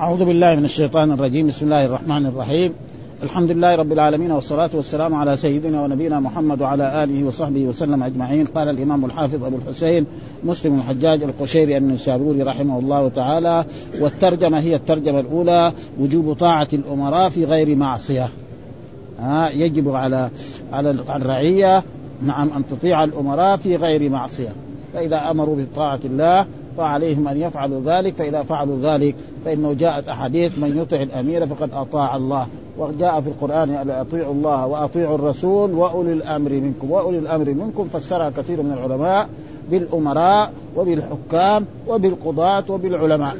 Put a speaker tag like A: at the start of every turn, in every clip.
A: أعوذ بالله من الشيطان الرجيم. بسم الله الرحمن الرحيم. الحمد لله رب العالمين والصلاة والسلام على سيدنا ونبينا محمد وعلى آله وصحبه وسلم أجمعين. قال الإمام الحافظ أبو الحسين مسلم الحجاج القشيري النسابوري رحمه الله تعالى والترجمة هي الترجمة الأولى. وجوب طاعة الأمراء في غير معصية. ها يجب على على الرعية نعم أن تطيع الأمراء في غير معصية. فإذا أمروا بطاعة الله فعليهم أن يفعلوا ذلك فإذا فعلوا ذلك فإنه جاءت أحاديث من يطع الأمير فقد أطاع الله. وجاء في القرآن ان أطيعوا الله وأطيعوا الرسول وأولي الأمر منكم. وأولي الأمر منكم فسرها كثير من العلماء بالأمراء وبالحكام وبالقضاة وبالعلماء.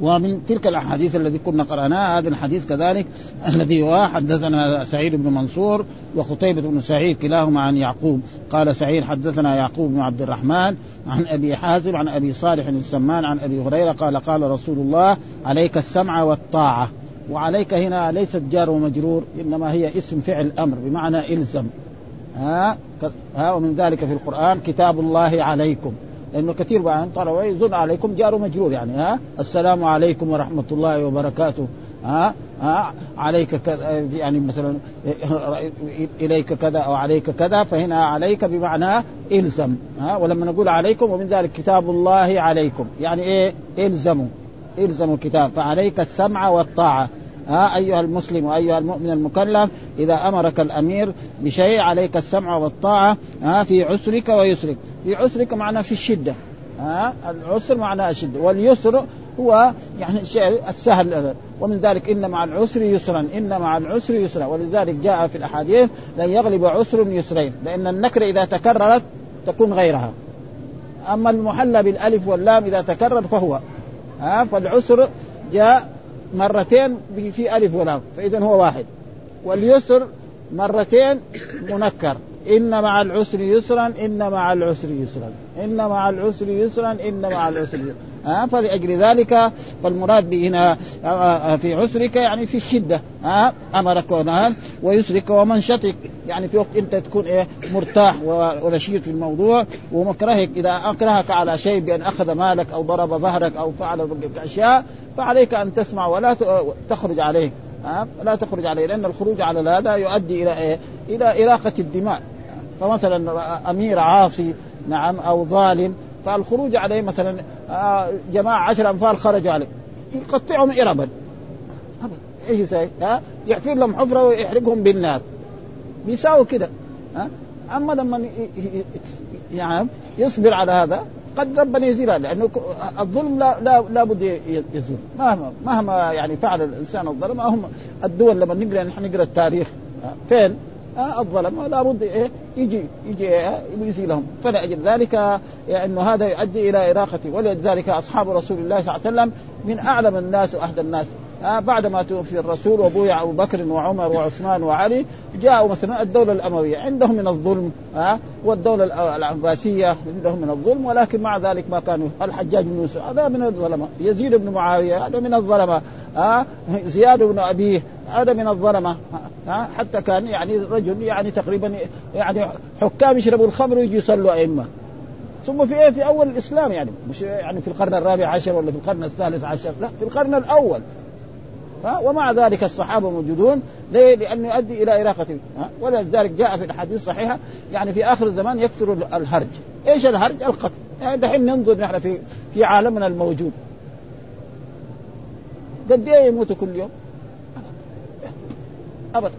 A: ومن تلك الأحاديث التي كنا قرأناها هذا الحديث كذلك الذي هو حدثنا سعيد بن منصور وخطيبة بن سعيد كلاهما عن يعقوب. قال سعيد حدثنا يعقوب بن عبد الرحمن عن أبي حازم عن أبي صالح السمان عن أبي هريرة قال قال رسول الله عليك السمع والطاعة وعليك هنا ليست جار ومجرور إنما هي اسم فعل أمر بمعنى إلزم. ها؟ ها؟ ومن ذلك في القرآن كتاب الله عليكم. لأنه كثير بعد طلبه يظن عليكم جار ومجرور يعني ها؟ السلام عليكم ورحمة الله وبركاته ها؟ ها؟ عليك كذا يعني مثلا إليك كذا أو عليك كذا فهنا عليك بمعنى إلزم ها؟ ولما نقول عليكم ومن ذلك كتاب الله عليكم يعني إيه؟ إلزموا إلزموا الكتاب فعليك السمع والطاعة ها؟ أيها المسلم وأيها المؤمن المكلف إذا أمرك الأمير بشيء عليك السمع والطاعة ها؟ في عسرك ويسرك. في عسرك معناه في الشدة. ها؟ العسر معناه الشدة. واليسر هو يعني الشيء السهل. ومن ذلك إن مع العسر يسرا. إن مع العسر يسرا. ولذلك جاء في الأحاديث لن يغلب عسر يسرين. لأن النكرة إذا تكررت تكون غيرها. أما المحلى بالألف واللام إذا تكرر فهو. ها؟ فالعسر جاء مرتين في ألف ولام. فاذا هو واحد. واليسر مرتين منكر. إن مع العسر يسرا إن مع العسر يسرا. إن مع العسر يسرا إن مع العسر يسرا. ها؟ فلأجل ذلك فالمراد هنا في عسرك يعني في الشدة. ها؟ أمرك ونهى ويسرك ومنشطك. يعني في وقت أنت تكون إيه؟ مرتاح ونشيط في الموضوع ومكرهك. إذا أكرهك على شيء بأن أخذ مالك أو ضرب ظهرك أو فعل أشياء فعليك أن تسمع ولا تخرج عليه. ها؟ لا تخرج عليه لأن الخروج على هذا يؤدي إلى إيه؟ إلى إراقة الدماء. فمثلا أمير عاصي نعم أو ظالم فالخروج عليه مثلا جماعة عشر أنفار خرجوا عليه. يقطعهم اربا. إيش يسوي؟ ها؟ يحفر لهم حفرة ويحرقهم بالنار. بيساووا كده. ها؟ أما لما يعني يصبر على هذا قد ربنا يزيلها لأنه الظلم لا لا لابد يزول. مهما مهما يعني فعل الإنسان الظلم هم الدول لما نقرأ نحن نقرأ التاريخ فين؟ آه الظلم. لابد إيه يجي يجي إيه يزيلهم فلأجل ذلك يعني هذا يؤدي إلى اراقه ولذلك أصحاب رسول الله صلى الله عليه وسلم من أعلم الناس وأهدى الناس. آه بعد ما توفي الرسول وبويع أبو بكر وعمر وعثمان وعلي جاءوا مثلا الدولة الأموية. عندهم من الظلم آه والدولة العباسية عندهم من الظلم. ولكن مع ذلك ما كانوا. الحجاج بن يوسف هذا من الظلمة. يزيد بن معاوية هذا من الظلمة. آه زياد بن ابيه هذا من الظلمة. ها؟ حتى كان يعني رجل يعني تقريبا يعني حكام يشربوا الخمر ويجي يصلوا أئمة. ثم في إيه؟ في أول الإسلام يعني. مش يعني في القرن الرابع عشر ولا في القرن الثالث عشر؟ لا في القرن الأول. ها؟ ومع ذلك الصحابة موجودون. ليه؟ لأنه يؤدي إلى إراقة ها؟ ولذلك جاء في الأحاديث الصحيحة يعني في آخر الزمان يكثر الهرج، إيش الهرج؟ القتل، يعني دحين ننظر نحن في في عالمنا الموجود. قد إيه يموتوا كل يوم؟ ابدا.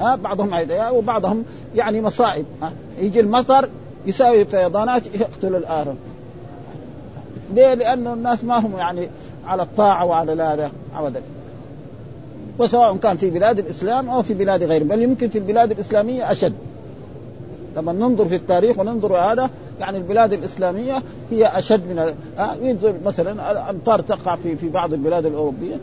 A: ها بعضهم عيديا وبعضهم يعني مصائب. ها يجي المطر يساوي فيضانات يقتل الآخر ليه؟ لأنه الناس ما هم يعني على الطاعة وعلى هذا أبدا. وسواء كان في بلاد الإسلام أو في بلاد غيرهم بل يمكن في البلاد الإسلامية أشد. لما ننظر في التاريخ وننظر هذا يعني البلاد الإسلامية هي أشد من ينظر مثلا الأمطار تقع في في بعض البلاد الأوروبية.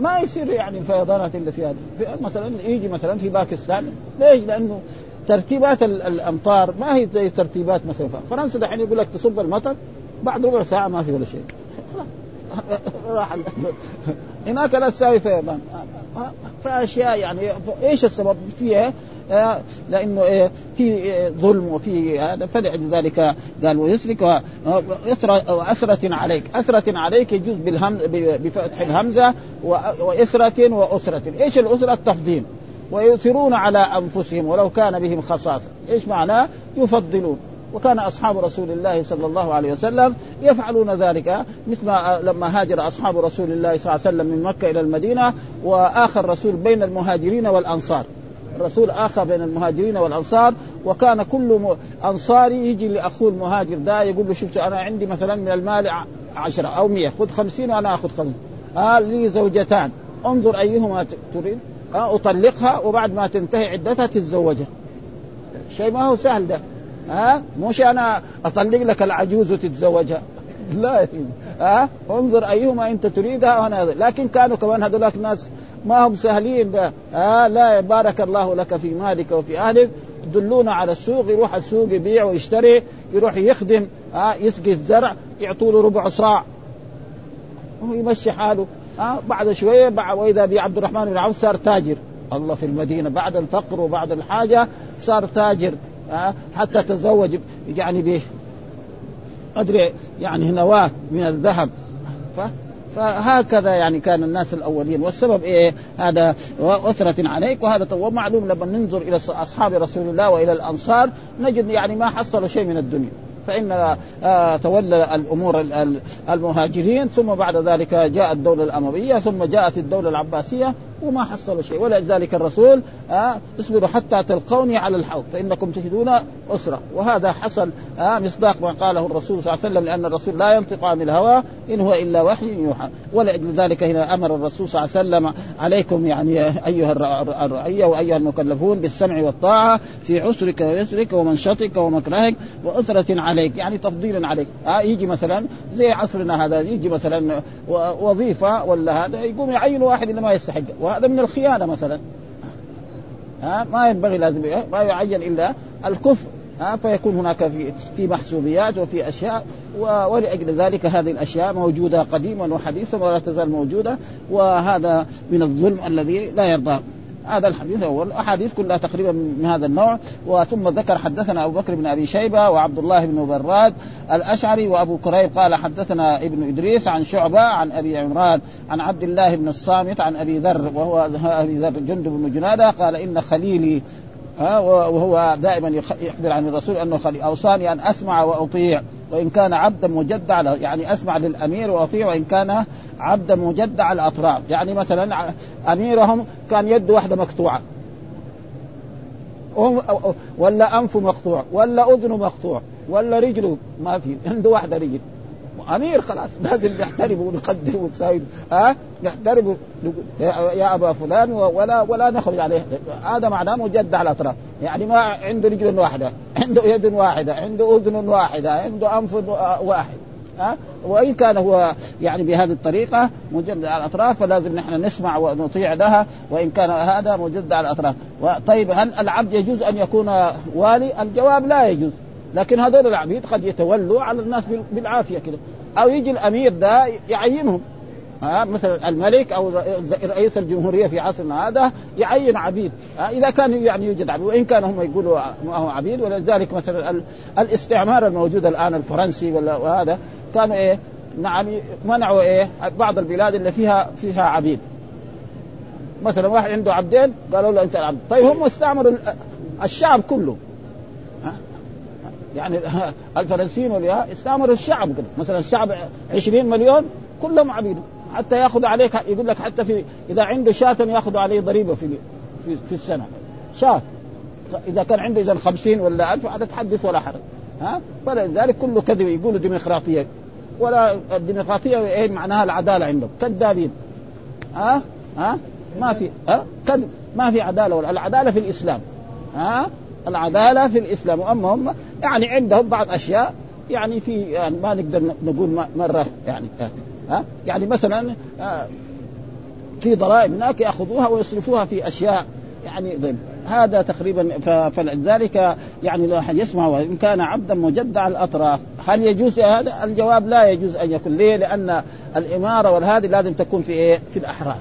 A: ما يصير يعني الفيضانات اللي في مثلا يجي مثلا في باكستان. ليش؟ لأنه ترتيبات الأمطار ما هي زي ترتيبات مثلا فرنسا دحين يقول لك تصب المطر بعد ربع ساعة ما في ولا شيء. راح هناك لا تساوي فيضان فأشياء يعني إيش السبب؟ فيها؟ آه لأنه إيه في إيه ظلم وفي هذا فلذلك قال ويسرك وأسرة عليك. أسرة عليك يجوز بالهم بفتح الهمزة وإسرة وأسرة. إيش الأسرة؟ التفضيل. ويؤثرون على أنفسهم ولو كان بهم خصاصة. إيش معناه؟ يفضلون. وكان أصحاب رسول الله صلى الله عليه وسلم يفعلون ذلك. مثل لما هاجر أصحاب رسول الله صلى الله عليه وسلم من مكة إلى المدينة وآخر رسول بين المهاجرين والأنصار. الرسول اخى بين المهاجرين والأنصار وكان كل أنصاري يجي لأخوه المهاجر ده يقول له شوف أنا عندي مثلا من المال عشرة أو مية خذ خمسين وأنا آخذ خمسين. آه لي زوجتان انظر أيهما تريد. آه أطلقها وبعد ما تنتهي عدتها تتزوجها. شيء ما هو سهل ده. ها مش أنا أطلق لك العجوز وتتزوجها. لا ها انظر أيهما أنت تريدها وأنا لكن كانوا كمان هذولاك ناس ما هم سهلين ها لا بارك الله لك في مالك وفي أهلك. يدلونا على السوق يروح السوق يبيع ويشتري يروح يخدم ها يسقي الزرع يعطوا له ربع صاع. ويمشي حاله. ها بعد شوية بعد وإذا بعبد الرحمن بن عوف صار تاجر. الله في المدينة بعد الفقر وبعد الحاجة صار تاجر. حتى تزوج يعني به قدر يعني نواه من الذهب. فهكذا يعني كان الناس الأولين والسبب إيه؟ هذا أثرة عليك وهذا ومعلوم لما ننظر إلى أصحاب رسول الله وإلى الأنصار نجد يعني ما حصلوا شيء من الدنيا فإن آه، تولى الأمور المهاجرين ثم بعد ذلك جاءت الدولة الأموية ثم جاءت الدولة العباسية وما حصلوا شيء. ولذلك الرسول آه اصبروا حتى تلقوني على الحوض فإنكم تجدون أسرة. وهذا حصل آه مصداق ما قاله الرسول صلى الله عليه وسلم لأن الرسول لا ينطق عن الهوى إن هو إلا وحي يوحى. ولاجل ذلك هنا أمر الرسول صلى الله عليه وسلم عليكم يعني أيها الرعية وأيها المكلفون بالسمع والطاعة في عسرك ويسرك ومنشطك ومكرهك وأسرة عليك يعني تفضيلا عليك. آه يجي مثلا زي عصرنا هذا يجي مثلا وظيفة ولا هذا يقوم يعين واحد اللي ما يستحق. وهذا من الخيانة مثلا. ها ما ينبغي لازم ما يعين إلا الكفر. ها فيكون هناك في في محسوبيات وفي أشياء ولأجل ذلك هذه الأشياء موجودة قديما وحديثا ولا تزال موجودة وهذا من الظلم الذي لا يرضى. هذا الحديث الأول الأحاديث كلها تقريبا من هذا النوع. وثم ذكر حدثنا أبو بكر بن أبي شيبة وعبد الله بن براد الأشعري وأبو كريب قال حدثنا ابن إدريس عن شعبة عن أبي عمران عن عبد الله بن الصامت عن أبي ذر وهو أبي ذر جند بن جنادة قال إن خليلي وهو دائما يخبر عن الرسول أنه أوصاني أن أسمع وأطيع. وإن كان عبدا مجدع يعني أسمع للأمير وأطيع وإن كان عبدا مجدع الأطراف. يعني مثلا أميرهم كان يد واحدة مقطوعة. ولا انفه مقطوع ولا اذنه مقطوع ولا رجله ما في عنده واحدة رجل. امير خلاص. لازم نحترمه ونقدره ونسايده ها؟ نحترمه يا أبا فلان ولا ولا نخرج عليه. هذا معناه مجد على الأطراف. يعني ما عنده رجل واحدة. عنده يد واحدة. عنده أذن واحدة. عنده أنف واحد. ها؟ وإن كان هو يعني بهذه الطريقة مجد على الأطراف فلازم نحن نسمع ونطيع لها. وإن كان هذا مجد على الأطراف. طيب هل العبد يجوز أن يكون والي؟ الجواب لا يجوز. لكن هذول العبيد قد يتولوا على الناس بالعافية كده. أو يجي الأمير ده يعينهم. ها مثلا الملك أو رئيس الجمهورية في عصرنا هذا يعين عبيد. ها إذا كان يعني يوجد عبيد وإن كان هم يقولوا ما هو عبيد ولذلك مثلا الاستعمار الموجود الآن الفرنسي ولا وهذا كانوا إيه نعم منعوا إيه بعض البلاد اللي فيها فيها عبيد. مثلا واحد عنده عبدين قالوا له أنت العبد. طيب هم استعمروا الشعب كله. يعني الفرنسيين استعمروا الشعب كده. مثلا الشعب 20 مليون كلهم عبيد. حتى ياخذ عليك يقول لك حتى في إذا عنده شاة ياخذ عليه ضريبة في في, في السنة. شاة. إذا كان عنده اذا 50 ولا 1000 هذا تحدث ولا حرج. ها؟ فلذلك كله كذب يقولوا ديمقراطية. ولا الديمقراطية إيه معناها؟ العدالة عندهم. كذابين. ها؟ ها؟ ما في ها؟ كذب. ما في عدالة. ولا العداله في الإسلام. ها؟ العدالة في الإسلام. وأما هم يعني عندهم بعض أشياء يعني في يعني ما نقدر نقول مرة يعني ها يعني مثلا آه، في ضرائب هناك يأخذوها ويصرفوها في أشياء يعني ضمن هذا تقريبا فلذلك يعني لو أحد يسمع وإن كان عبدا مجدع الأطراف هل يجوز هذا؟ الجواب لا يجوز أن يكون ليه؟ لأن الإمارة والهذه لازم تكون في إيه؟ في الأحرار.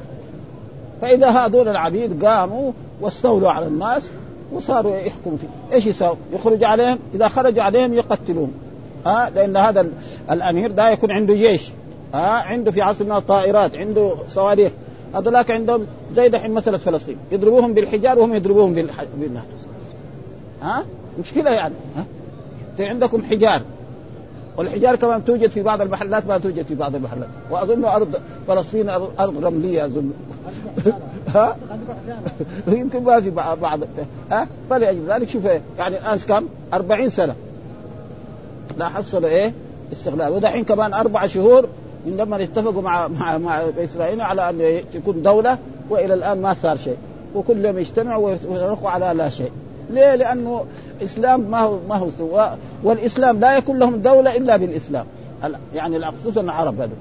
A: فإذا هذول العبيد قاموا واستولوا على الناس وصاروا يحكموا فيه. إيش يساووا؟ يخرج عليهم إذا خرجوا عليهم يقتلون ها؟ لأن هذا الأمير ده يكون عنده جيش. ها؟ عنده في عصرنا طائرات عنده صواريخ. هذولاك عندهم زي دحين مسألة فلسطين. يضربوهم بالحجار وهم يضربوهم بالنهر. ها؟ مشكلة يعني. ها؟ عندكم حجار. والحجار كمان توجد في بعض المحلات ما توجد في بعض المحلات. وأظن أرض فلسطين أرض رملية أظن. ها؟ يمكن ما في بعض ها؟ فلأجل ذلك شوف يعني الآن كم؟ 40 سنة. لا حصلوا إيه؟ استغلال. ودحين كمان أربع شهور من لما اتفقوا مع مع مع إسرائيل على أن تكون دولة وإلى الآن ما صار شيء. وكل يوم يجتمعوا ويتفقوا على لا شيء. ليه؟ لأنه الاسلام ما هو ما هو سواء والإسلام لا يكون لهم دولة إلا بالإسلام. يعني خصوصا العرب هذا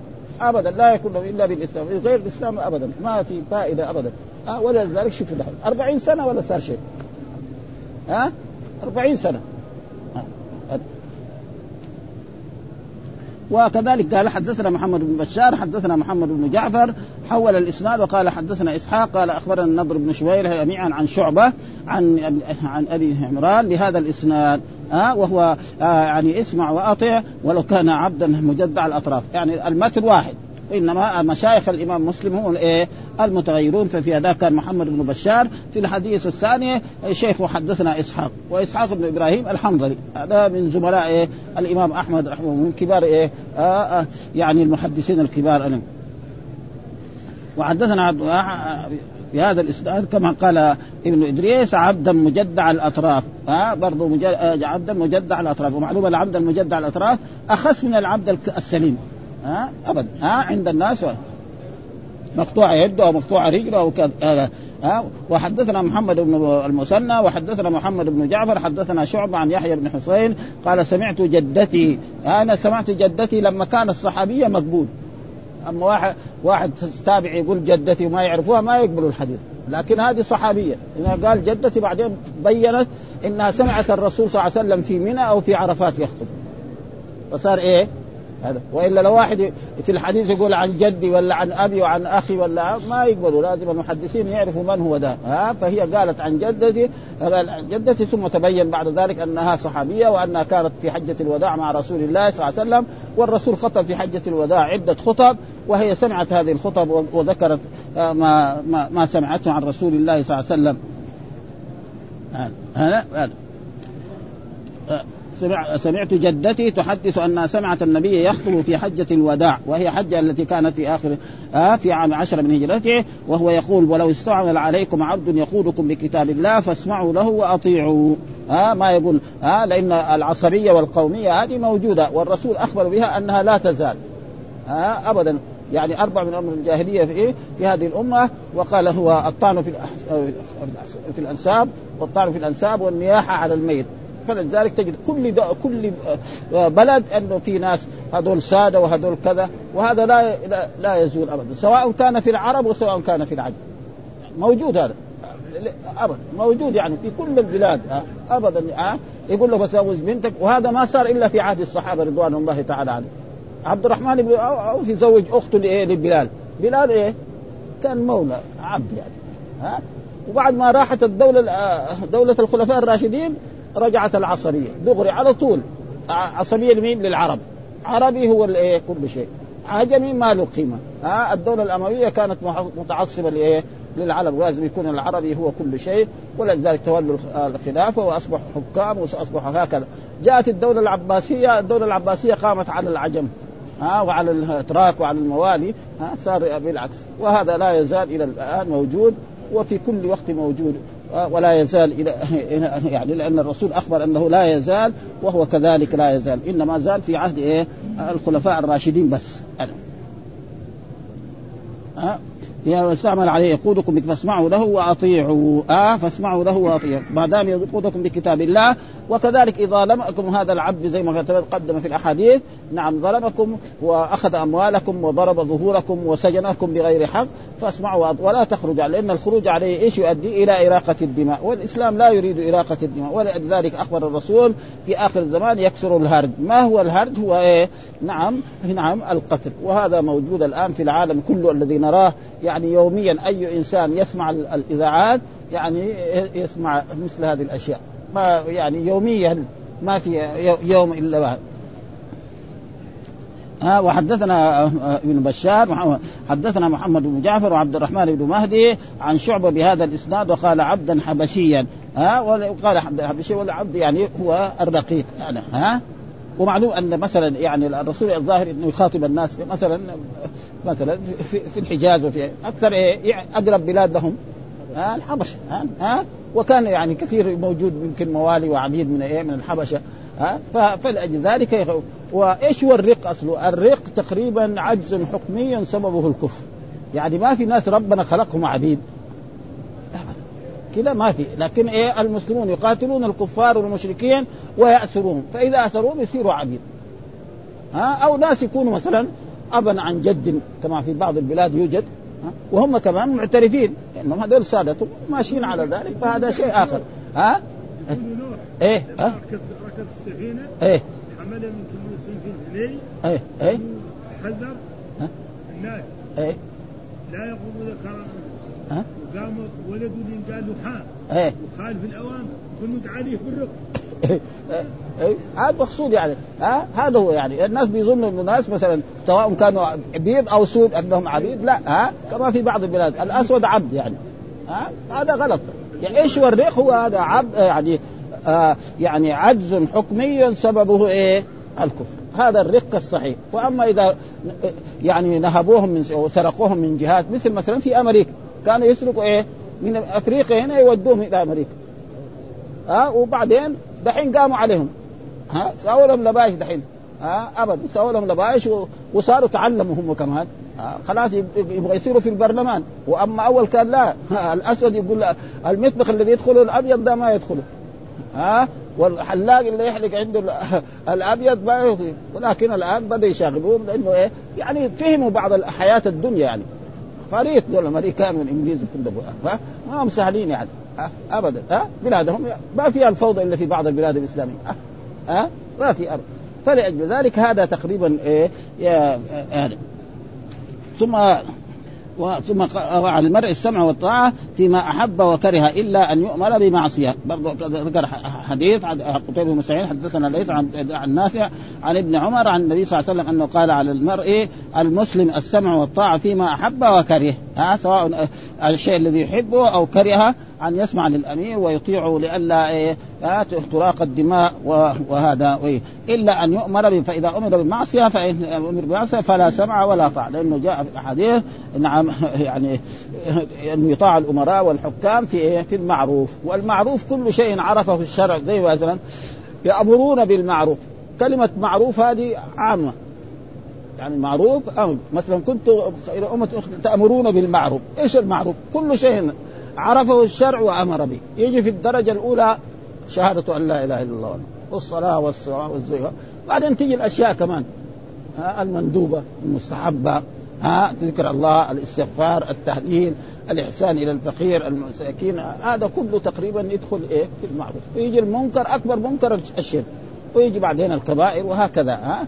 A: ابدا لا يكون إلا بالإسلام غير الإسلام ابدا ما في فائدة ابدا أه ولذلك شوفوا دحين 40 سنة ولا صار شيء ها أه؟ 40 سنة وكذلك قال حدثنا محمد بن بشار حدثنا محمد بن جعفر حول الإسناد وقال حدثنا إسحاق قال أخبرنا النضر بن شوير جميعا عن شعبة عن عن أبي عمران بهذا الإسناد ها وهو آه يعني اسمع وأطع ولو كان عبدا مجدع الأطراف. يعني المتن واحد إنما مشايخ الإمام مسلم هم الايه المتغيرون ففي هذا كان محمد بن بشار في الحديث الثاني شيخ حدثنا إسحاق وإسحاق بن إبراهيم الحنظلي. هذا من زملاء إيه؟ الإمام أحمد رحمه الله من كبار إيه؟ آه آه يعني المحدثين الكبار أنا. وحدثنا عبد بهذا الإسناد كما قال ابن إدريس عبدا مجدع الأطراف. ها برضه مجد... عبدا مجدع الأطراف. ومعلومه العبد المجدع الأطراف اخس من العبد السليم. ها أبدا. ها عند الناس. مقطوع يده أو مقطوع رجله أو كذا ها؟ وحدثنا محمد بن المثنى وحدثنا محمد بن جعفر حدثنا شعبة عن يحيى بن حسين قال سمعت جدتي أنا سمعت جدتي لما كانت صحابيه مقبول. أما واحد واحد تابع يقول جدتي وما يعرفوها ما يقبلوا الحديث. لكن هذه صحابية. إنها قال جدتي بعدين بينت إنها سمعت الرسول صلى الله عليه وسلم في منى أو في عرفات يخطب. فصار إيه؟ هذا. وإلا لو واحد في الحديث يقول عن جدي ولا عن أبي وعن أخي ولا ما يقبلوا لازم المحدثين يعرفوا من هو ده. ها؟ فهي قالت عن جدتي جدتي ثم تبين بعد ذلك أنها صحابية وأنها كانت في حجة الوداع مع رسول الله صلى الله عليه وسلم والرسول خطب في حجة الوداع عدة خطب وهي سمعت هذه الخطب وذكرت ما ما, ما سمعته عن رسول الله صلى الله عليه وسلم. هذا هذا سمع سمعت جدتي تحدث انها سمعت النبي يخطب في حجة الوداع وهي حجة التي كانت في اخر آه في عام عشر من هجرته وهو يقول ولو استعمل عليكم عبد يقودكم بكتاب الله فاسمعوا له وأطيعوا. ها آه ما يقول. ها آه لأن العصبية والقومية هذه موجودة والرسول أخبر بها أنها لا تزال. ها آه ابدا. يعني أربع من أمر الجاهلية في إيه؟ في هذه الأمة وقال هو الطعن في في الأنساب والطعن في الأنساب والنياحه على الميت. فلذلك تجد كل كل بلد أنه في ناس هذول سادة وهذول كذا وهذا لا لا يزول ابدا سواء كان في العرب وسواء كان في العجم. موجود هذا ابدا موجود يعني في كل البلاد ابدا يقول له بزوج بنتك وهذا ما صار إلا في عهد الصحابة رضوان الله تعالى عنهم عبد الرحمن بن عوف يزوج أخته لإيه؟ لبلال. بلال إيه؟ كان مولى عبد يعني ها وبعد ما راحت الدولة دولة الخلفاء الراشدين رجعت العصبيه دغري على طول. عصبيه لمين؟ للعرب. عربي هو الايه كل شيء. عجمي ما له قيمة. ها الدولة الأموية كانت متعصبة لايه؟ للعرب. لازم يكون العربي هو كل شيء. ولذلك تولوا الخلافة واصبحوا حكام واصبحوا هكذا. جاءت الدولة العباسية. الدولة العباسية قامت على العجم. ها وعلى الإتراك وعلى الموالي. ها صار بالعكس. وهذا لا يزال إلى الآن موجود. وفي كل وقت موجود. ولا يزال إلى يعني لأن الرسول أخبر أنه لا يزال وهو كذلك لا يزال. إنما زال في عهد إيه؟ الخلفاء الراشدين بس. يستعمل عليه يقودكم فاسمعوا له وأطيعوا. آه فاسمعوا له وأطيعوا. ما دام يقودكم بكتاب الله وكذلك إذا ظلمكم هذا العبد زي ما تقدم في الأحاديث نعم ظلمكم وأخذ أموالكم وضرب ظهوركم وسجنكم بغير حق فاسمعوا ولا تخرج لأن الخروج عليه إيش؟ يؤدي إلى إراقة الدماء. والإسلام لا يريد إراقة الدماء ولذلك أخبر الرسول في آخر الزمان يكسر الهرج. ما هو الهرج؟ هو إيه؟ نعم نعم القتل. وهذا موجود الآن في العالم كله الذي نراه. يعني يوميا أي إنسان يسمع الإذاعات يعني يسمع مثل هذه الأشياء. ما يعني يوميا ما في يوم إلا بعد ها وحدثنا ابن بشار حدثنا محمد بن جعفر وعبد الرحمن بن مهدي عن شعبة بهذا الإسناد وقال عبدا حبشيا. ها وقال عبد الحبشي والعبد يعني هو الرقيق يعني ها؟ ومعلوم أن مثلا يعني الرسول الظاهر إنه يخاطب الناس مثلا مثلا في, في الحجاز وفي أكثر إيه أقرب بلاد لهم. ها الحبشة ها, ها وكان يعني كثير موجود يمكن موالي وعبيد من إيه من الحبشة. ها فلأجل ذلك وإيش هو الرق أصله؟ الرق تقريبا عجز حكمي سببه الكفر. يعني ما في ناس ربنا خلقهم عبيد. كذا ما في. لكن إيه المسلمون يقاتلون الكفار والمشركين ويأسرون. فإذا أسروهم يصيروا عبيد. ها؟ أو ناس يكونوا مثلا أبا عن جد كما في بعض البلاد يوجد. ها؟ وهم كمان معترفين. إنهم هذول سادتهم ماشيين على ذلك فهذا شيء آخر. ها؟ إيه؟ ها؟ ركب السفينه إيه؟ حمل من كل في إيه؟ إيه؟ حذر الناس. إيه؟ لا يقوم ذكر ها؟ وقام ولد قال له حا إيه. وخالف الاوامر كنت عليه بالرق اي هذا مقصود يعني. ها؟ هذا هو يعني. الناس بيظنوا انه الناس مثلا سواء كانوا بيض أو سود أنهم عبيد لا. ها؟ كما في بعض البلاد. الأسود عبد يعني. ها؟ هذا غلط. يعني إيش هو الرق؟ هو هذا عبد يعني آه يعني عجز حكمي سببه إيه؟ الكفر. هذا الرق الصحيح. وأما إذا يعني نهبوهم من وسرقوهم من جهات مثل مثلا في أمريكا. كانوا يسرقوا إيه؟ من افريقيا هنا يودوهم إلى أمريكا. ها؟ وبعدين دحين قاموا عليهم. ها؟ سووا لهم لبايش دحين. ها؟ ابدا. سووا لهم لبايش وصاروا تعلموا هم كمان خلاص يبغى يصيروا في البرلمان. وأما أول كان لا. الأسود يقول المطبخ الذي يدخله الأبيض ده ما يدخله. ها؟ والحلاق اللي يحلق عنده الأبيض ما يضيف ولكن الآن بدا يشاغبون لأنه إيه؟ يعني فهموا بعض حياه الدنيا يعني. فريق دول الامريكان والانجليز كلهم ما هم سهلين يعني ابدا ها؟ بلادهم ما فيها الفوضى إلا في بعض البلاد الإسلامية ها؟ ما في ابدا. فلأجل ذلك هذا تقريبا إيه يعني ثم ثم على المرء السمع والطاعة فيما أحب وكره إلا أن يؤمر بمعصية. برضو ذكر حديث قتيبة بن سعيد حدثنا ليس عن عن نافع عن ابن عمر عن النبي صلى الله عليه وسلم أنه قال على المرء المسلم السمع والطاعة فيما أحب وكره. ها سواء الشيء الذي يحبه أو كرهه أن يسمع للأمير ويطيعه لئلا إيه تراق الدماء وهذا إيه إلا أن يؤمر فإذا أمر بالمعصية فإن أمر بالمعصية فلا سمع ولا طاعة. لأنه جاء في الأحاديث نعم يعني أن يطاع الأمراء والحكام في إيه؟ في المعروف. والمعروف كل شيء عرفه الشرع. زي مثلا يأمرون بالمعروف. كلمة معروف هذه عامة. يعني معروف أمر. مثلا كنت خير أمة تأمرون بالمعروف. إيش المعروف؟ كل شيء عرفه الشرع وأمر به. يجي في الدرجة الأولى شهادة أن لا إله إلا الله والصلاة والصلاه والزكاة. بعدين تيجي الأشياء كمان ها المندوبة المستحبة ها ذكر الله الاستغفار التهليل الإحسان إلى الفقير المساكين هذا كله تقريبا يدخل إيه؟ في المعروف. ويجي المنكر أكبر منكر الشرك. ويجي بعدين الكبائر وهكذا ها.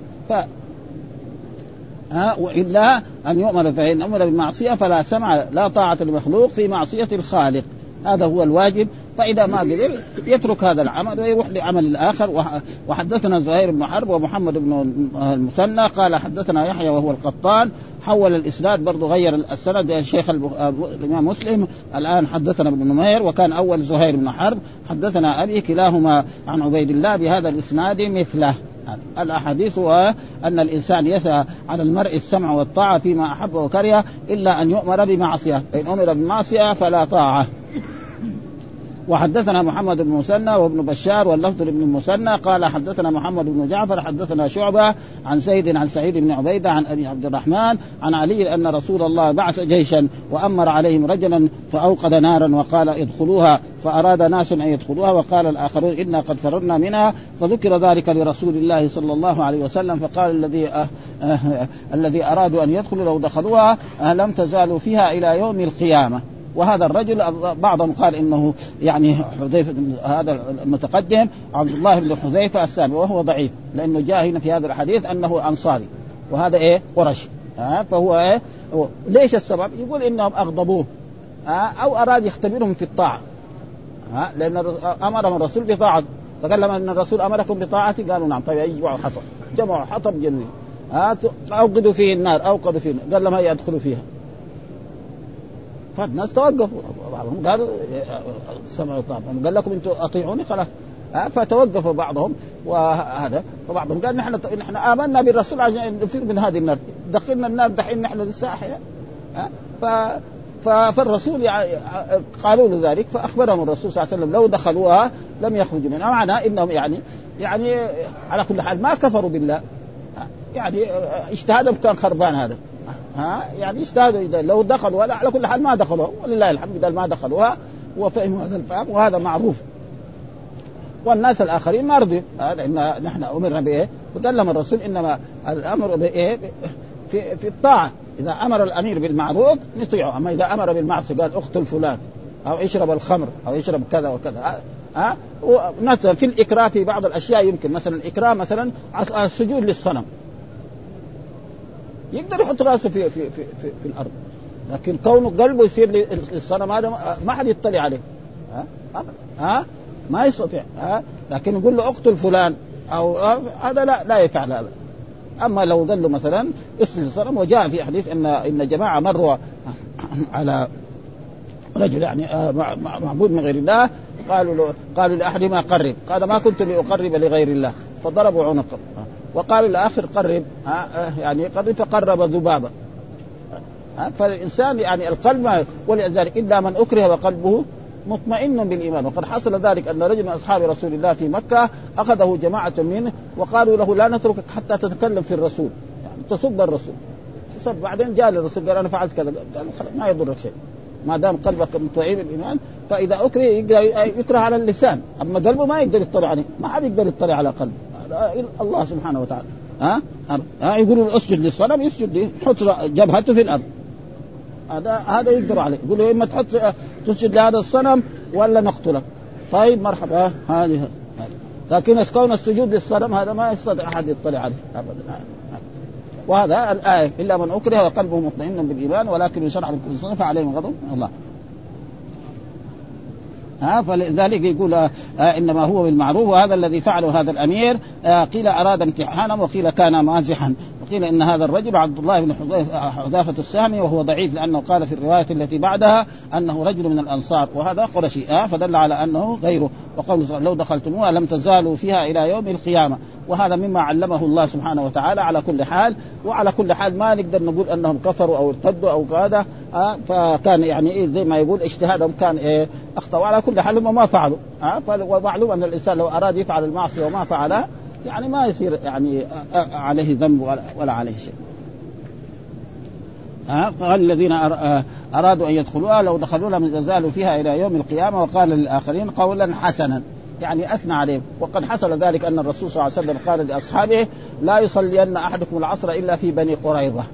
A: ها وإلا أن يؤمر فإن أمر بالمعصية فلا سمع لا طاعة لمخلوق في معصية الخالق. هذا هو الواجب. فإذا ما قدر يترك هذا العمل ويروح لعمل الآخر. وحدثنا زهير بن حرب ومحمد بن المثنى قال حدثنا يحيى وهو القطان. حول الإسناد برضه غير السند. الشيخ الإمام مسلم الآن حدثنا ابن نمير وكان أول زهير بن حرب. حدثنا أبي كلاهما عن عبيد الله بهذا الإسناد مثله. الأحاديث هو أن الإنسان يسعى على المرء السمع والطاعة فيما احب وكره إلا أن يؤمر بمعصية. فان أمر بمعصية فلا طاعة. وحدثنا محمد بن مسنى وابن بشار واللفظ لابن المثنى قال حدثنا محمد بن جعفر حدثنا شعبة عن سيد عن سعيد بن عبيدة عن أبي عبد الرحمن عن علي أن رسول الله بعث جيشا وأمر عليهم رجلا فأوقد نارا وقال ادخلوها فأراد ناس أن يدخلوها وقال الآخرون إنا قد فررنا منها فذكر ذلك لرسول الله صلى الله عليه وسلم فقال الذي أه أه الذي أرادوا أن يدخلوا لو دخلوها أه لم تزالوا فيها إلى يوم القيامة. وهذا الرجل بعضهم قال إنه يعني حذيفة هذا المتقدم عبد الله بن حذيفة السامي وهو ضعيف لأنه جاء هنا في هذا الحديث أنه أنصاري وهذا إيه؟ قرشي ها؟ فهو إيه؟ ليش السبب؟ يقول إنهم أغضبوه أو اراد يختبرهم في الطاعة ها؟ لأن أمرهم الرسول بطاعة فقال لما إن الرسول أمركم بطاعتي؟ قالوا نعم. طيب يجمعوا حطب جمعوا حطب جميل ها؟ أوقدوا فيه النار أوقدوا فيه النار. قال لهم هيا ادخلوا فيها. فالناس توقفوا. بعضهم قالوا سمعوا طاعة قال لكم أنتم أطيعوني. خلاص. فتوقف بعضهم وهذا. وبعضهم قال نحن نحن آمنا بالرسول عشان نفر من هذه النار. دخلنا النار دحين نحن لسه احياء ف فالرسول يعني قالوا له ذلك فأخبرهم الرسول صلى الله عليه وسلم لو دخلوها لم يخرجوا منها. معناه إنهم يعني يعني على كل حال ما كفروا بالله. يعني اجتهادهم كان خربان هذا. ها؟ يعني اجتهدوا إذا لو دخلوا ولا على كل حال ما دخلوا ولله الحمد إذا ما دخلوها وفهموا هذا الفهم وهذا معروف. والناس الآخرين ما رضوا لأن نحن أمرنا بإيه؟ وكلم الرسول إنما الأمر بإيه؟ في في الطاعة. إذا أمر الأمير بالمعروف نطيعه. أما إذا أمر بالمعصية قال اقتل فلان أو اشرب الخمر أو اشرب كذا وكذا. ها مثلا في الاكراه في بعض الأشياء يمكن. مثلا الاكراه مثلا السجود للصنم. يقدر يحط راسه في في في في, في الأرض. لكن كونه قلبه يصير للصنم هذا ما حد يطلع عليه. ها؟ ها؟ ما يستطيع. ها؟ لكن يقول له اقتل فلان. أو هذا لا لا يفعل هذا. أما لو قال له مثلا اسلم الصنم وجاء في حديث ان إن جماعة مروا على رجل يعني آه، معبود من غير الله قالوا له قالوا لأحدهما قرب. قال ما كنت لأقرب لغير الله. فضربوا عنقه. وقالوا لاخر قرب آه، يعني قرب فقرب ذبابة. فالإنسان يعني القلب ولذلك إلا من أكره وقلبه مطمئن بالإيمان. وقد حصل ذلك أن رجل من أصحاب رسول الله في مكة أخذه جماعة منه وقالوا له لا نتركك حتى تتكلم في الرسول. يعني تصب الرسول. تصب. بعدين جاء للرسول قال أنا فعلت كذا. قال ما يضرك شيء. ما دام قلبك مطمئن بالإيمان فإذا أكره يكره على اللسان. أما قلبه ما يقدر يطلع عليه. ما حد يقدر يطلع على قلبه. الله سبحانه وتعالى. ها؟ ها؟ يقولوا اسجد للصنم يسجد يحط جبهته في الأرض. هذا هذا يقدر عليه. يقول له اما تحط تسجد لهذا الصنم ولا نقتلك طيب مرحبا. هذه لكن كون السجود للصنم هذا ما يستطيع أحد يطلع عليه. ابدا. وهذا الآية إلا من أكره وقلبه مطمئن بالإيمان ولكن يشرع بالكفر فعليه غضب. الله. ها فلذلك يقول آه إنما هو بالمعروف وهذا الذي فعله هذا الأمير آه قيل أراد امتحانا وقيل كان مازحا. وقيل إن هذا الرجل عبد الله بن حذافه السهمي وهو ضعيف لأنه قال في الرواية التي بعدها أنه رجل من الأنصار وهذا قرشي آه فدل على أنه غيره. وقول لو دخلتموها لم تزالوا فيها إلى يوم القيامة. وهذا مما علمه الله سبحانه وتعالى على كل حال. وعلى كل حال ما نقدر نقول أنهم كفروا أو ارتدوا أو هذا آه فكان يعني إيه زي ما يقول اجتهادهم كان إيه أخطأ. وعلى كل حال هم ما فعلوا آه ومعلوم أن الإنسان لو أراد يفعل المعصية وما فعلها يعني ما يصير يعني عليه ذنب ولا عليه شيء. قال الذين أرادوا أن يدخلوها لو دخلوا لم يزالوا فيها إلى يوم القيامة وقال للاخرين قولا حسنا. يعني أثنى عليهم. وقد حصل ذلك أن الرسول صلى الله عليه وسلم قال لأصحابه لا يصلين أحدكم العصر إلا في بني قريظة.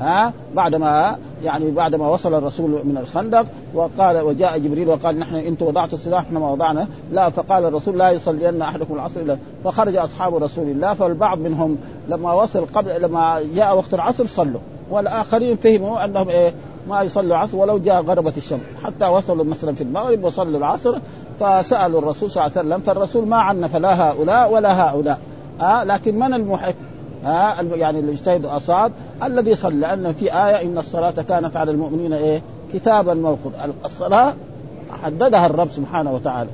A: ها? بعدما يعني بعدما وصل الرسول من الخندق وقال وجاء جبريل وقال نحن أنتم وضعتوا السلاح إحنا ما وضعنا. لا فقال الرسول لا يصلين أحدكم العصر الا فخرج أصحاب رسول الله فالبعض منهم لما وصل قبل لما جاء وقت العصر صلوا. والآخرين فهموا أنهم إيه؟ ما يصلوا العصر ولو جاء غربت الشمس. حتى وصلوا مثلا في المغرب وصلوا العصر فسألوا الرسول صلى الله عليه وسلم فالرسول ما عنف لا هؤلاء ولا هؤلاء. آه لكن من المحق؟ آه يعني المجتهد اصاب الذي صلى. لأن في آية إن الصلاة كانت على المؤمنين إيه؟ كتابا موقوتا الصلاة حددها الرب سبحانه وتعالى.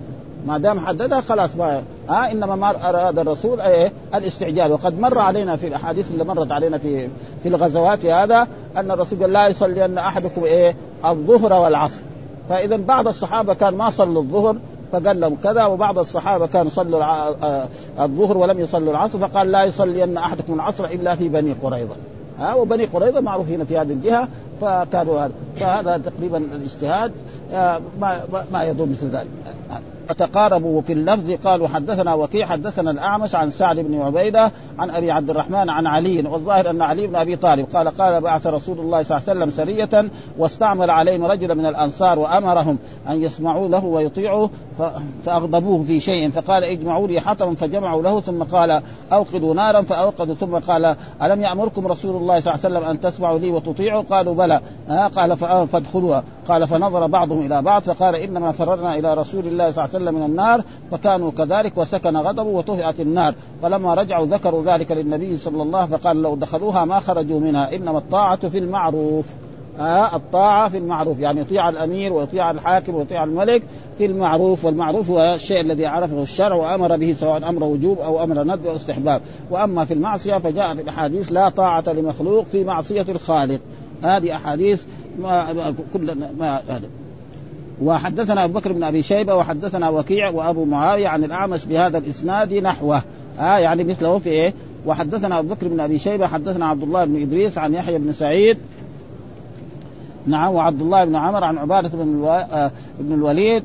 A: ما دام حددها خلاص ما ها إنما ما أراد الرسول إيه؟ الاستعجال. وقد مر علينا في الأحاديث اللي مرت علينا في في الغزوات هذا أن الرسول قال لا يصلي أن أحدكم إيه؟ الظهر والعصر. فاذا بعض الصحابة كان ما صلوا الظهر فقال لهم كذا وبعض الصحابة كانوا صلوا آه، الظهر ولم يصلوا العصر فقال لا يصلي ان أحدكم العصر إلا في بني قريظة. ها وبني قريظة معروفين في هذه الجهة فكانوا هذا فهذا تقريبا الاجتهاد آه، ما ما يضر مثل ذلك. فتقاربوا في اللفظ قالوا حدثنا وكيع حدثنا الأعمش عن سعد بن عبيدة عن أبي عبد الرحمن عن علي والظاهر أن علي بن أبي طالب قال قال بعث رسول الله صلى الله عليه وسلم سرية واستعمل عليهم رجلا من الأنصار وأمرهم أن يسمعوا له ويطيعوا فأغضبوه في شيء فقال اجمعوا لي حطبا فجمعوا له ثم قال أوقدوا نارا فأوقدوا ثم قال ألم يأمركم رسول الله صلى الله عليه وسلم أن تسمعوا لي وتطيعوا؟ قالوا بلى. قال فادخلوها. قال فنظر بعضهم إلى بعض فقال إنما فررنا إلى رسول الله صلى الله عليه وسلم من النار فكانوا كذلك وسكن غضبه وطفئت النار. فلما رجعوا ذكروا ذلك للنبي صلى الله عليه وسلم فقال لو دخلوها ما خرجوا منها إنما الطاعة في المعروف. آه الطاعة في المعروف يعني يطيع الأمير ويطيع الحاكم ويطيع الملك في المعروف والمعروف هو الشيء الذي عرفه الشرع وأمر به سواء أمر وجوب أو أمر ندب أو استحباب. وأما في المعصية فجاء في الأحاديث لا طاعة لمخلوق في معصية الخالق. هذه أحاديث ما كل ما هذا. وحدثنا أبو بكر بن أبي شيبة وحدثنا وكيع وأبو معاوية عن الأعمش بهذا الإسناد نحوه. آه يعني مثله في إيه؟ وحدثنا أبو بكر بن أبي شيبة حدثنا عبد الله بن إدريس عن يحيى بن سعيد. نعم وعبد الله بن عمر عن عبادة بن ألو... آه بن الوليد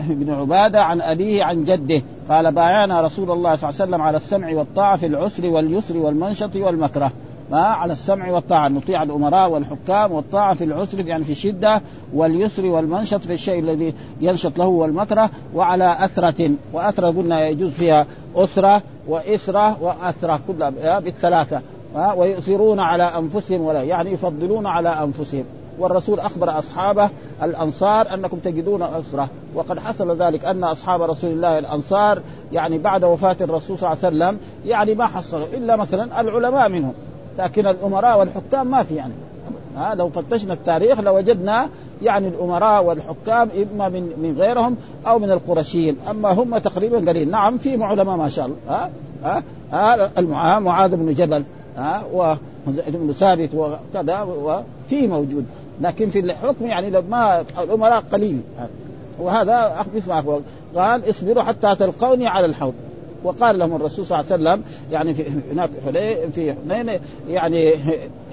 A: بن عبادة عن أبيه عن جده. قال بايعنا رسول الله صلى الله عليه وسلم على السمع والطاعة في العسر واليسر والمنشط والمكره. على السمع والطاعة. نطيع الأمراء والحكام والطاعة في العسر يعني في الشدة واليسر والمنشط في الشيء الذي ينشط له والمكره وعلى أثرة وأثرة قلنا يجوز فيها أسرة وإسرة وأثرة كلها بالثلاثة ويؤثرون على أنفسهم ولا يعني يفضلون على أنفسهم. والرسول أخبر أصحابه الأنصار أنكم تجدون أسرة. وقد حصل ذلك أن أصحاب رسول الله الأنصار يعني بعد وفاة الرسول صلى الله عليه وسلم يعني ما حصلوا إلا مثلا العلماء منهم. لكن الأمراء والحكام ما في يعني. ها لو فتشنا التاريخ لوجدنا يعني الأمراء والحكام إما من من غيرهم أو من القرشيين. أما هم تقريبا قليل. نعم في علماء ما شاء الله. ها ها, ها معاذ بن جبل ها وابن ثابت وكذا وفي موجود. لكن في الحكم يعني ما الأمراء قليل. وهذا اسمع قال اصبروا حتى تلقوني على الحوض. وقال لهم الرسول صلى الله عليه وسلم يعني في هناك في حنين يعني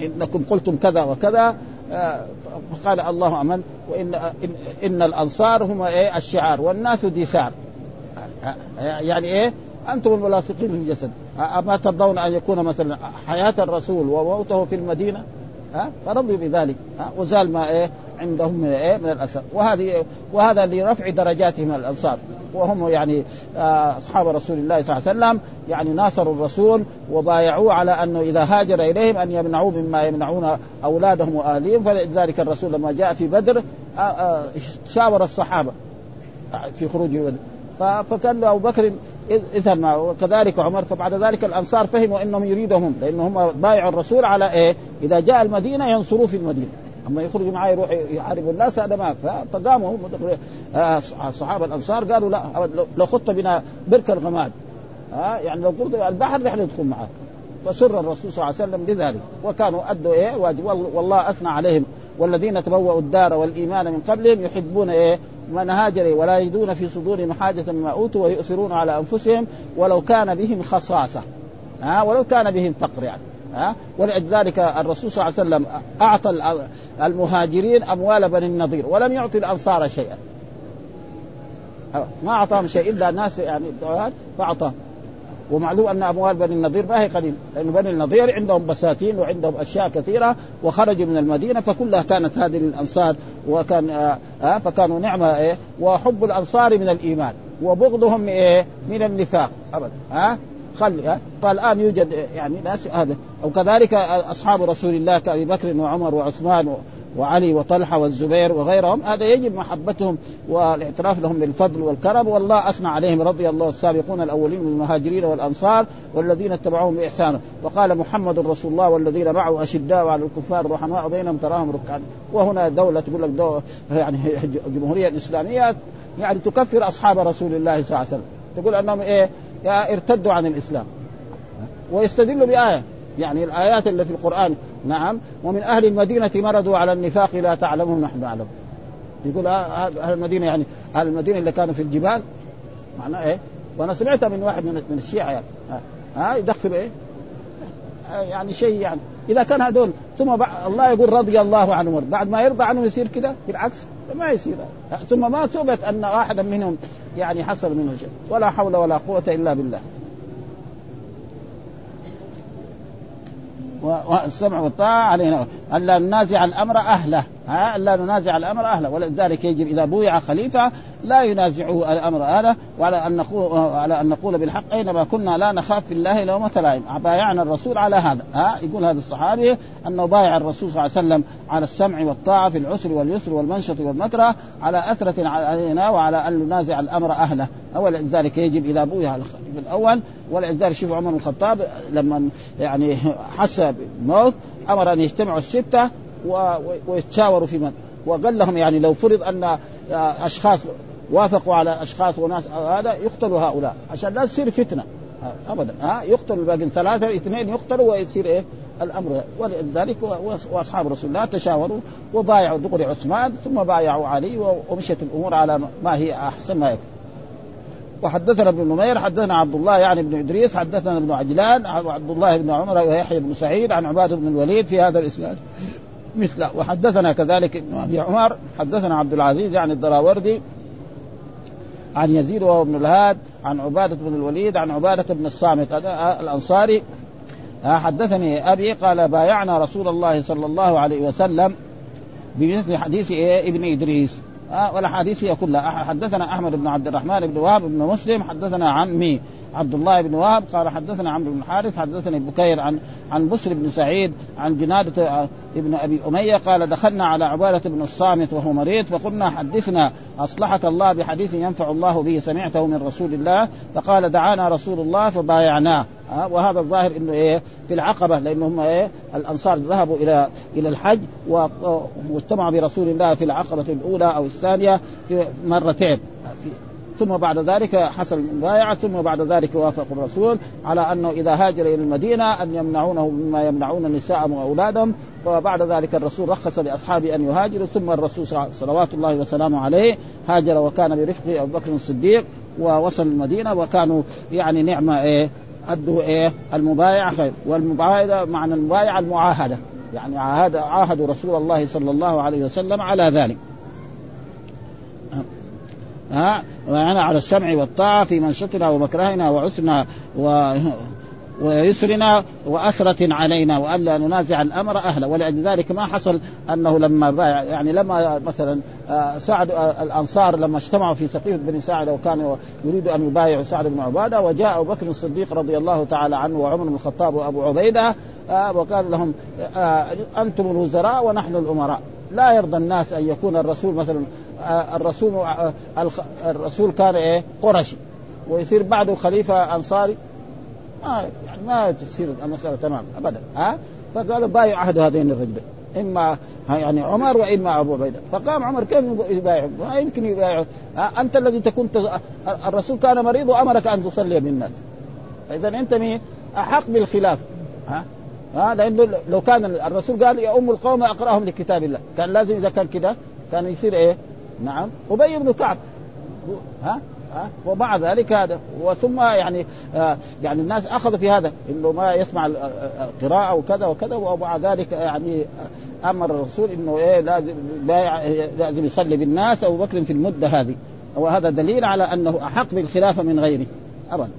A: إنكم قلتم كذا وكذا فقال الله آمن وإن إن, إن الأنصار هم إيه؟ الشعار والناس دثار يعني إيه؟ أنتم الملاصقين للجسد أما ترضون أن يكون مثلا حياة الرسول وموته في المدينة؟ ها؟ فرضوا بذلك. ها؟ وزال ما إيه؟ عندهم من إيه؟ من الاثر وهذه وهذا لرفع درجاتهم الأنصار. وهم يعني أصحاب رسول الله صلى الله عليه وسلم يعني ناصروا الرسول وبايعوه على أنه إذا هاجر إليهم أن يمنعوه مما يمنعون أولادهم واهليهم فلذلك الرسول لما جاء في بدر شاور الصحابة في خروج بدر. فكان أبو بكر اذهب معه. وكذلك عمر فبعد ذلك الأنصار فهموا إنهم يريدهم لأنهم بايعوا الرسول على إيه؟ إذا جاء المدينة ينصروه في المدينة. أما يخرج معاه يروح يحارب الناس هذا ما فقاموا صحابة الأنصار قالوا لا لو خط بنا برك الغماد. ها يعني لو قلت البحر نحن ندخل معاه فسر الرسول صلى الله عليه وسلم بذلك. وكانوا أدوا إيه؟ واجب. والله أثنى عليهم. والذين تبوأوا الدار والإيمان من قبلهم يحبون إيه؟ من هاجر ولا يجدون في صدورهم حاجة مما أوتوا ويؤثرون على أنفسهم ولو كان بهم خصاصة. ها ولو كان بهم فقر يعني. ها؟ ولذلك الرسول صلى الله عليه وسلم أعطى المهاجرين أموال بني النضير ولم يعطي الأنصار شيئا. ما أعطاهم شيء إلا ناس يعني فأعطاهم ومعلوم أن أموال بني النضير ما هي قليل لأن بني النضير عندهم بساتين وعندهم أشياء كثيرة وخرجوا من المدينة فكلها كانت هذه للأنصار وكان آه, آه فكانوا نعمة إيه؟ وحب الأنصار من الإيمان وبغضهم إيه؟ من النفاق ابدا ها؟ آه ها؟ فالان يوجد يعني ناس هذا. وكذلك أصحاب رسول الله كأبي بكر وعمر وعثمان وعلي وطلحة والزبير وغيرهم هذا يجب محبتهم والاعتراف لهم بالفضل والكرم. والله أثنى عليهم رضي الله السابقون الأولين من المهاجرين والأنصار والذين اتبعوهم بإحسان. وقال محمد رسول الله والذين معه أشداء على الكفار رحماء بينهم تراهم ركعا وهنا دولة تقول لك دولة يعني الجمهوريه الاسلاميه يعني تكفر أصحاب رسول الله صلى الله عليه وسلم. تقول أنهم إيه؟ ارتدوا عن الإسلام. ويستدلوا بآية. يعني الآيات اللي في القرآن. نعم. ومن أهل المدينة مرضوا على النفاق لا تعلمهم نحن نعلم يقول أهل المدينة يعني أهل المدينة اللي كانوا في الجبال. معناه إيه؟ وأنا سمعتها من واحد من من الشيعة يعني. ها يدخل إيه؟ يعني شيء يعني. إذا كان هذول ثم الله يقول رضي الله عنهم. بعد ما يرضى عنهم يصير كده؟ بالعكس ما يصير. ثم ما ثبت أن واحدا منهم يعني حصل منه شيء. ولا حول ولا قوة إلا بالله. والسمع والطاعة علينا. ألا ننازع الأمر أهله. ها ألا ننازع الأمر أهله. ولذلك يجب إذا بويع خليفة لا ينازعه الأمر أهله وعلى أن نقول على أن نقول بالحق أينما كنا لا نخاف في الله لومة لائم بايعنا الرسول على هذا. ها يقول هذا الصحابي أنه بايع الرسول صلى الله عليه وسلم على السمع والطاعة في العسر واليسر والمنشط والمكره على أثرة علينا وعلى أن ننازع الأمر أهله. ولذلك يجب إذا بويع الخليفة الأول. ولذلك شوف عمر بن الخطاب لما يعني حس بالموت أمر أن يجتمعوا الستة ويتشاوروا في من. وقال لهم يعني لو فرض أن أشخاص وافقوا على أشخاص وناس هذا يقتلوا هؤلاء. عشان لا تصير فتنة. ابدا. ها يقتل الباقي ثلاثة اثنين يقتلوا ويصير إيه؟ الأمر. ولذلك وأصحاب رسول الله تشاوروا وبايعوا دغري عثمان ثم بايعوا علي ومشت الأمور على ما هي أحسن ما يكون. وحدثنا ابن نمير حدثنا عبد الله يعني بن إدريس حدثنا ابن عجلان وعبد الله بن عمر ويحيى بن سعيد عن عبادة بن الوليد في هذا الإسناد. مثله. وحدثنا كذلك ابن أبي عمر حدثنا عبد العزيز يعني الدراوردي عن يزيد وهو ابن الهاد عن عبادة بن الوليد عن عبادة بن الصامت هذا الأنصاري. حدثني أبي قال بايعنا رسول الله صلى الله عليه وسلم بمثل حديث إيه ابن إدريس. آه والأحاديث هي كلها. حدثنا أحمد بن عبد الرحمن بن وهب بن مسلم حدثنا عمي عبد الله بن وهب قال حدثنا عمرو بن حارث حدثني بكير عن عن بسر بن سعيد عن جنادة ابن أبي أمية قال دخلنا على عبادة بن الصامت وهو مريض فقلنا حدثنا أصلحك الله بحديث ينفع الله به سمعته من رسول الله فقال دعانا رسول الله فبايعناه. وهذا الظاهر إنه إيه؟ في العقبة لأنه هم إيه؟ الأنصار ذهبوا إلى إلى الحج واجتمعوا برسول الله في العقبة الأولى أو الثانية في مرتين. ثم بعد ذلك حصل المبايعة ثم بعد ذلك وافق الرسول على أنه إذا هاجر إلى المدينة أن يمنعونه مما يمنعون نساءهم وأولادهم فبعد ذلك الرسول رخص لأصحابه أن يهاجروا ثم الرسول صلوات الله وسلامه عليه هاجر وكان برفقه أبو بكر الصديق ووصل المدينة وكانوا يعني نعمة إيه أدوا إيه المبايعة خير. والمبايعة معنى المبايعة المعاهدة. يعني عاهد عاهدوا رسول الله صلى الله عليه وسلم على ذلك. ها؟ وأنا على السمع والطاعة في منشطنا ومكرهنا وعسرنا و ويسرنا وأثرة علينا وألا ننازع الأمر أهله. ولأجل ذلك ما حصل أنه لما بايع يعني لما مثلا سعد الأنصار لما اجتمعوا في سقيف بن ساعدة وكانوا يريدوا أن يبايعوا سعد بن عبادة وجاء أبو بكر الصديق رضي الله تعالى عنه وعمر بن الخطاب وأبو عبيدة وقال لهم أنتم الوزراء ونحن الأمراء. لا يرضى الناس أن يكون الرسول مثلا الرسول الرسول كان إيه؟ قرشي ويصير بعده ما يعني ما تصير المسألة تمام ابدا ها؟ فقالوا بايع عهد هذين الرجلين إما يعني عمر وإما أبو عبيدة. فقام عمر كيف يبايع ما يمكن يبايع أنت الذي تكون الرسول كان مريض وأمرك أن تصلي بالناس. اذا أنت مين؟ أحق بالخلافه ها؟ ها؟ لأنه لو كان الرسول قال يا أم القوم أقرأهم لكتاب الله. كان لازم إذا كان كده كان يصير إيه؟ نعم. أبي بن كعب ها؟ ها؟ ومع ذلك هذا. وثم يعني آه يعني الناس أخذوا في هذا إنه ما يسمع القراءة وكذا وكذا ومع ذلك يعني أمر الرسول إنه إيه لازم لازم يصلي بالناس أبو بكر في المدة هذه. وهذا دليل على أنه أحق بالخلافه من غيره. أبدا.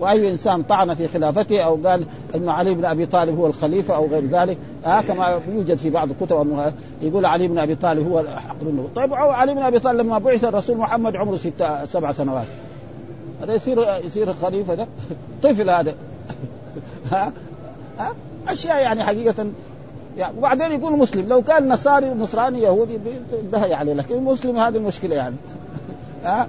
A: وأي إنسان طعن في خلافته أو قال إنه علي بن أبي طالب هو الخليفة أو غير ذلك آه كما يوجد في بعض الكتب يقول علي بن أبي طالب هو الاحق منه. طيب علي بن أبي طالب لما بعث الرسول محمد عمره ستة سبع سنوات. هذا يصير يصير خليفة ده؟ طفل هذا. ها ها أشياء يعني حقيقة. يعني وبعدين يكون مسلم لو كان نصاري نصراني يهودي انتهى عليه لكن مسلم هذه المشكلة يعني. ها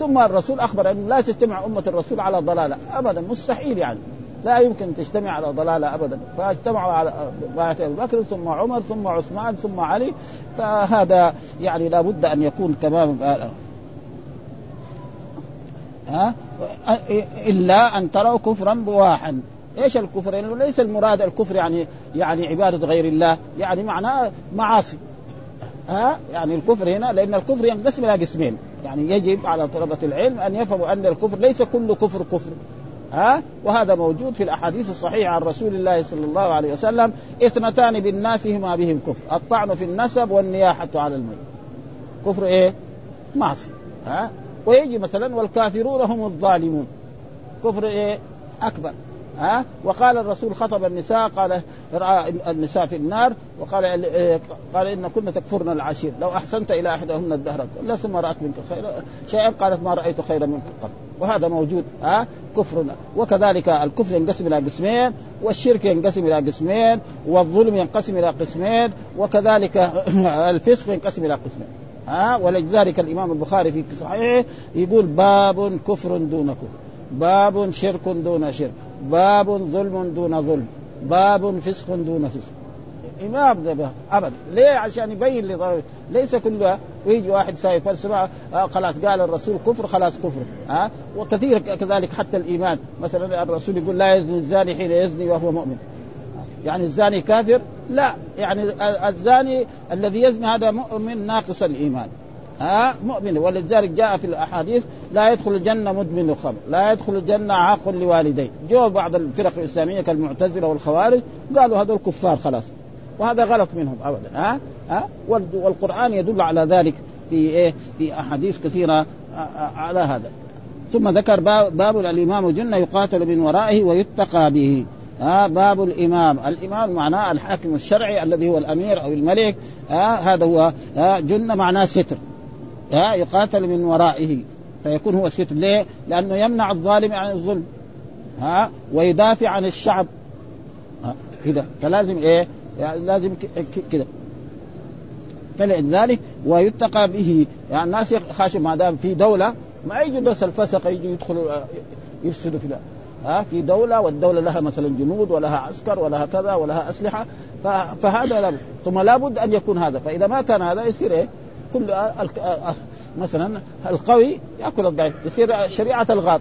A: ثم الرسول أخبر انه لا تجتمع أمة الرسول على ضلالة. ابدا مستحيل يعني. لا يمكن تجتمع على ضلالة ابدا. فاجتمعوا على بايعه ابي بكر ثم عمر ثم عثمان ثم علي. فهذا يعني لابد أن يكون تمام ها؟ إلا أن تروا كفرا بواحا. إيش الكفر؟ يعني ليس المراد الكفر يعني يعني عبادة غير الله، يعني معناه معاصي. ها؟ يعني الكفر هنا لأن الكفر ينقسم إلى قسمين، يعني يجب على طلبة العلم أن يفهموا أن الكفر ليس كل كفر كفر. ها؟ وهذا موجود في الأحاديث الصحيحة عن رسول الله صلى الله عليه وسلم اثنتان بالناس هما بهم كفر. الطعن في النسب والنياحة على الميت. كفر إيه؟ معصية. ها؟ ويجي مثلا والكافرون هم الظالمون. كفر إيه؟ أكبر. ها؟ وقال الرسول خطب النساء قال رأى النساء في النار وقال إيه، قال إن كنا تكفرن العشير. لو أحسنت إلى احدهن الدهر لست ما رأت منك خيرا. شيئا قالت ما رأيت خيرا منك قط. وهذا موجود ها كفرنا. وكذلك الكفر ينقسم إلى قسمين والشرك ينقسم إلى قسمين والظلم ينقسم إلى قسمين وكذلك الفسق ينقسم إلى قسمين ها. ولذلك الإمام البخاري في صحيحه يقول باب كفر دون كفر باب شرك دون شرك باب ظلم دون ظلم. باب فسق دون فسق. امام ذبه ابدا. ليه؟ عشان يبين لي ليس كل ويجي واحد سايب فلسفه آه خلاص قال الرسول كفر خلاص كفر. ها؟ آه وكثير كذلك حتى الإيمان. مثلا الرسول يقول لا يزني الزاني حين يزني وهو مؤمن. يعني الزاني كافر؟ لا. يعني الزاني الذي يزني هذا مؤمن ناقص الإيمان. ها؟ مؤمن. ولذلك جاء في الأحاديث لا يدخل الجنة مدمن الخمر، لا يدخل الجنة عاق لوالديه، جو بعض الفرق الإسلامية كالمعتزلة والخوارج قالوا هذول كفار خلاص، وهذا غلط منهم ابدا ها؟ ها؟ والقرآن يدل على ذلك في إيه؟ في أحاديث كثيرة على هذا. ثم ذكر باب, باب الإمام جنة يقاتل من ورائه ويتقى به ها؟ باب الإمام، الإمام معناه الحاكم الشرعي الذي هو الأمير أو الملك ها؟ هذا هو ها؟ جنة معناه ستر. ها يقاتل من ورائه فيكون هو ستر ليه؟ لأنه يمنع الظالم عن الظلم. ها ويدافع عن الشعب. كذا فلازم إيه؟ يعني لازم كذا فلذلك ويتقى به. يعني الناس خاشوا ما دام في دولة ما يجي بس الفسق يجي يدخلوا يفسدوا في ها في دولة والدولة لها مثلا جنود ولها عسكر ولها كذا ولها أسلحة. فهذا لابد. ثم لابد أن يكون هذا. فإذا ما كان هذا يصير إيه؟ كل مثلا القوي يأكل الضعيف يصير شريعة الغاب.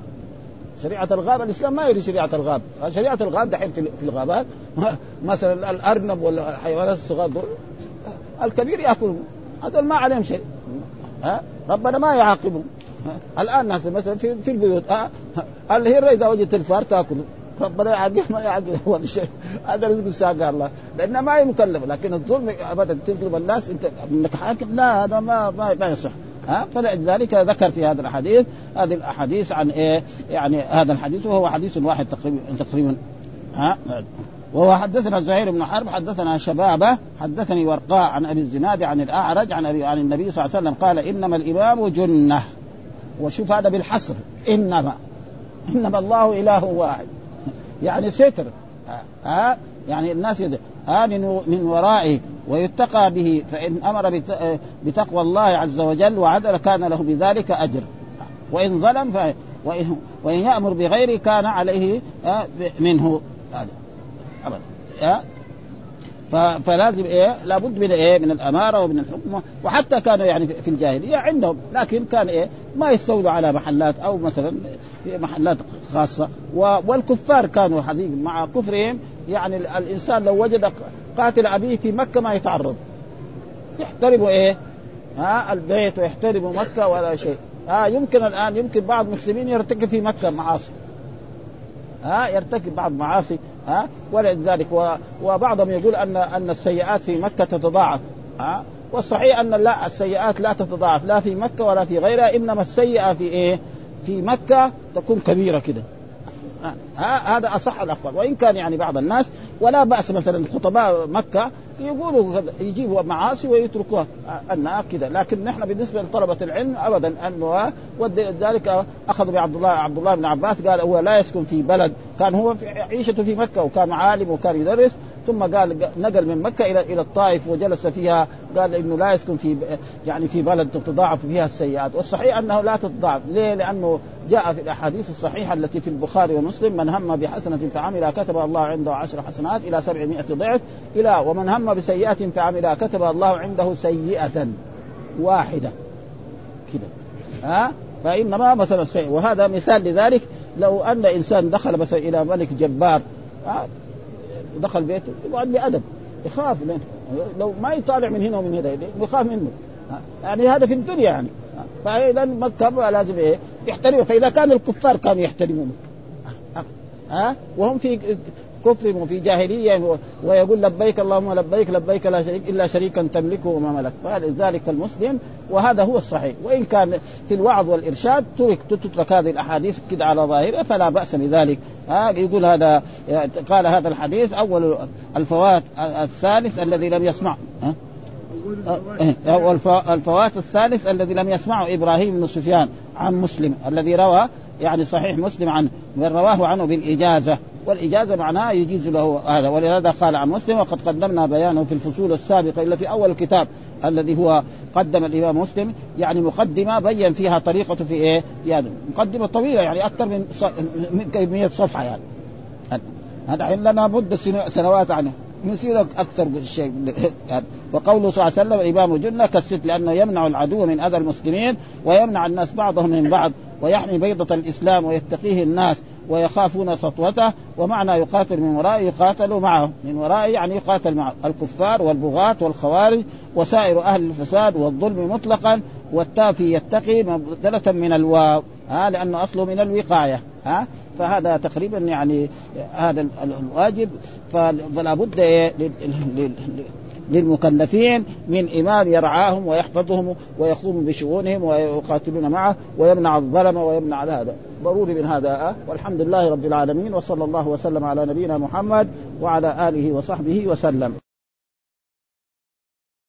A: شريعة الغاب الإسلام ما يريد شريعة الغاب. شريعة الغاب دحين في الغابات مثلا الأرنب ولا الحيوانات الصغار دول الكبير يأكلهم. هذول ما عليهم شيء. ها؟ ربنا ما يعاقبهم. ناس مثلا في, البيوت ها؟ الهرة إذا وجدت الفار تأكله؟ ربنا يعاقب ما يعاقب ولا شيء. هذا رزق الساقى الله. لأنه ما هي مكلف لكن الظلم أبدا تظلم الناس. أنت انك حاكم لا هذا ما ما, ما يصح. ها؟ فلذلك ذكر في هذا الحديث هذه الأحاديث عن إيه؟ يعني هذا الحديث وهو حديث واحد تقريبا تقريبا ها؟ وهو حدثنا زهير بن حرب حدثنا شبابة حدثني ورقاء عن أبي الزناد عن الأعرج عن أبي عن النبي صلى الله عليه وسلم قال إنما الإمام جنة. وشوف هذا بالحصر. انما إنما الله إله واحد. يعني ستر. ها؟ يعني الناس يد... آمن من ورائه ويتقى به فإن أمر بتقوى الله عز وجل وعدل كان له بذلك أجر. وإن ظلم ف... وإن, وإن يأمر بغيره كان عليه منه. هذا. فلازم إيه؟ لابد من إيه؟ من الأمارة ومن الحكم وحتى كانوا يعني في الجاهلية عندهم لكن كان إيه؟ ما يستولوا على محلات أو مثلا في محلات خاصة. والكفار كانوا حقيقة مع كفرهم. يعني الإنسان لو وجد قاتل أبيه في مكة ما يتعرض. يحترموا إيه؟ ها البيت ويحترموا مكة ولا شيء. ها يمكن الآن يمكن بعض المسلمين يرتكب في مكة معاصي. ها يرتكب بعض معاصي. ها؟ ولذلك وبعضهم يقول ان أن السيئات في مكة تتضاعف ها؟ والصحيح أن لا السيئات لا تتضاعف لا في مكة ولا في غيرها إنما السيئة في إيه؟ في مكة تكون كبيرة كده. هذا أصح الاقوال وإن كان يعني بعض الناس ولا بأس مثلا خطباء مكة يقولوا يجيبوا معاصي ويتركوها. انها كذا لكن نحن بالنسبة لطلبة العلم ابدا أنه ولذلك اخذوا بعبد الله عبد الله بن عباس قال هو لا يسكن في بلد. كان هو في عيشته في مكة وكان عالم وكان يدرس. ثم قال نقل من مكة إلى إلى الطائف وجلس فيها. قال إنه لا يسكن في يعني في بلد تتضاعف فيها السيئات. والصحيح أنه لا تتضاعف ليه؟ لأنه جاء في الأحاديث الصحيحة التي في البخاري ومسلم من هم بحسنة فعملها كتب الله عنده عشر حسنات إلى سبعمائة ضعف. إلى ومن هم بسيئة فعملها كتب الله عنده سيئة واحدة. كده. ها؟ فإنما مثلا وهذا مثال لذلك لو أن إنسان دخل مثلا إلى ملك جبار دخل بيته. يقعد بأدب. يخاف لو ما يطالع من هنا ومن هنا يخاف منه. يعني هذا في الدنيا يعني. فإذا مكه لازم إيه؟ يحترمه. فإذا كان الكفار كانوا يحترمون ها؟ وهم في كفر وفي جاهلية ويقول لبيك اللهم لبيك لبيك لا شريك إلا شريكا تملكه وما ملك. فلذلك المسلم وهذا هو الصحيح. وإن كان في الوعظ والإرشاد ترك تترك هذه الأحاديث كده على ظاهرها فلا بأس بذلك. ها يقول هذا قال هذا الحديث أول الفوات الثالث الذي لم يسمع. ها؟ الفوات الثالث الذي لم يسمعه إبراهيم بن سفيان عن مسلم الذي روى يعني صحيح مسلم عنه من رواه عنه بالإجازة. والإجازة معناها يجيز له هذا. ولهذا قال عن مسلم وقد قدمنا بيانه في الفصول السابقة إلا في أول الكتاب الذي هو قدم الإمام مسلم. يعني مقدمة بين فيها طريقته في إيه؟ في هذا. مقدمة طويلة يعني أكثر من من 100 صفحة يعني. هذا لنا مدة سنوات عنه. نسير أكثر شيء. يعني وقوله صلى الله عليه وسلم الامام جنة كالست لأنه يمنع العدو من أذى المسلمين ويمنع الناس بعضهم من بعض ويحمي بيضة الإسلام ويتقيه الناس. ويخافون سطوته ومعنى يقاتل من ورائه يقاتل معه. من ورائه يعني يقاتل مع الكفار والبغاة والخوارج وسائر أهل الفساد والظلم مطلقا والتافي يتقي مبدلة من الواو ها لأنه أصله من الوقاية ها. فهذا تقريبا يعني هذا الواجب. فلا بد للمكلفين من امام يرعاهم ويحفظهم ويقوم بشؤونهم ويقاتلون معه ويمنع الظلم ويمنع هذا ضروري من هذا والحمد لله رب العالمين وصلى الله وسلم على نبينا محمد وعلى آله وصحبه وسلم.